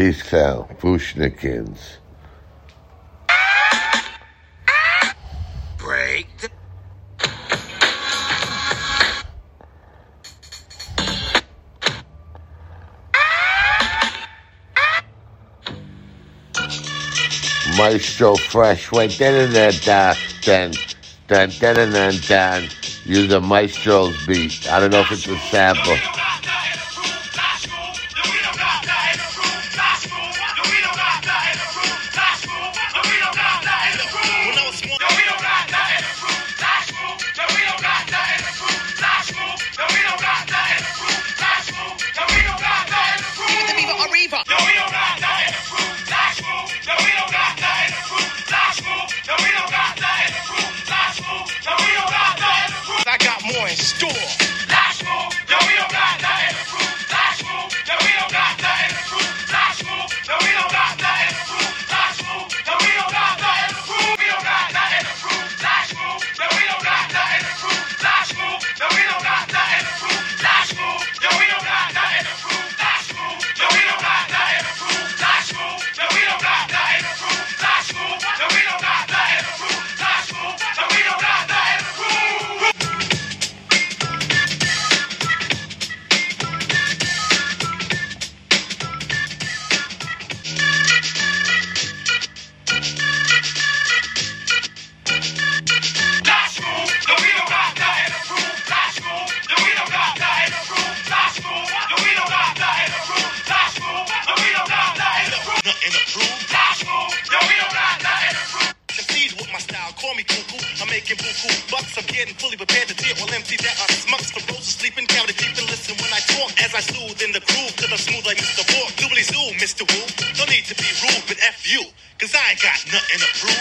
Peace out. Vushnikins. Break. Maestro Fresh. Wait, then and then, then, then, then then, then. Use a Maestro's beat. I don't know if it's a sample. Nothing to prove. MCs with my style, call me cuckoo. I'm making buku bucks. I'm getting fully prepared to deal with MCs that are smucks. For roses sleeping, counted deep and listen when I talk. As I soothe in the groove, cause I'm smooth like Mr. Walk. Doobly zoo, Mr. Woo. No need to be rude, but F you. Cause I ain't got nothing to prove.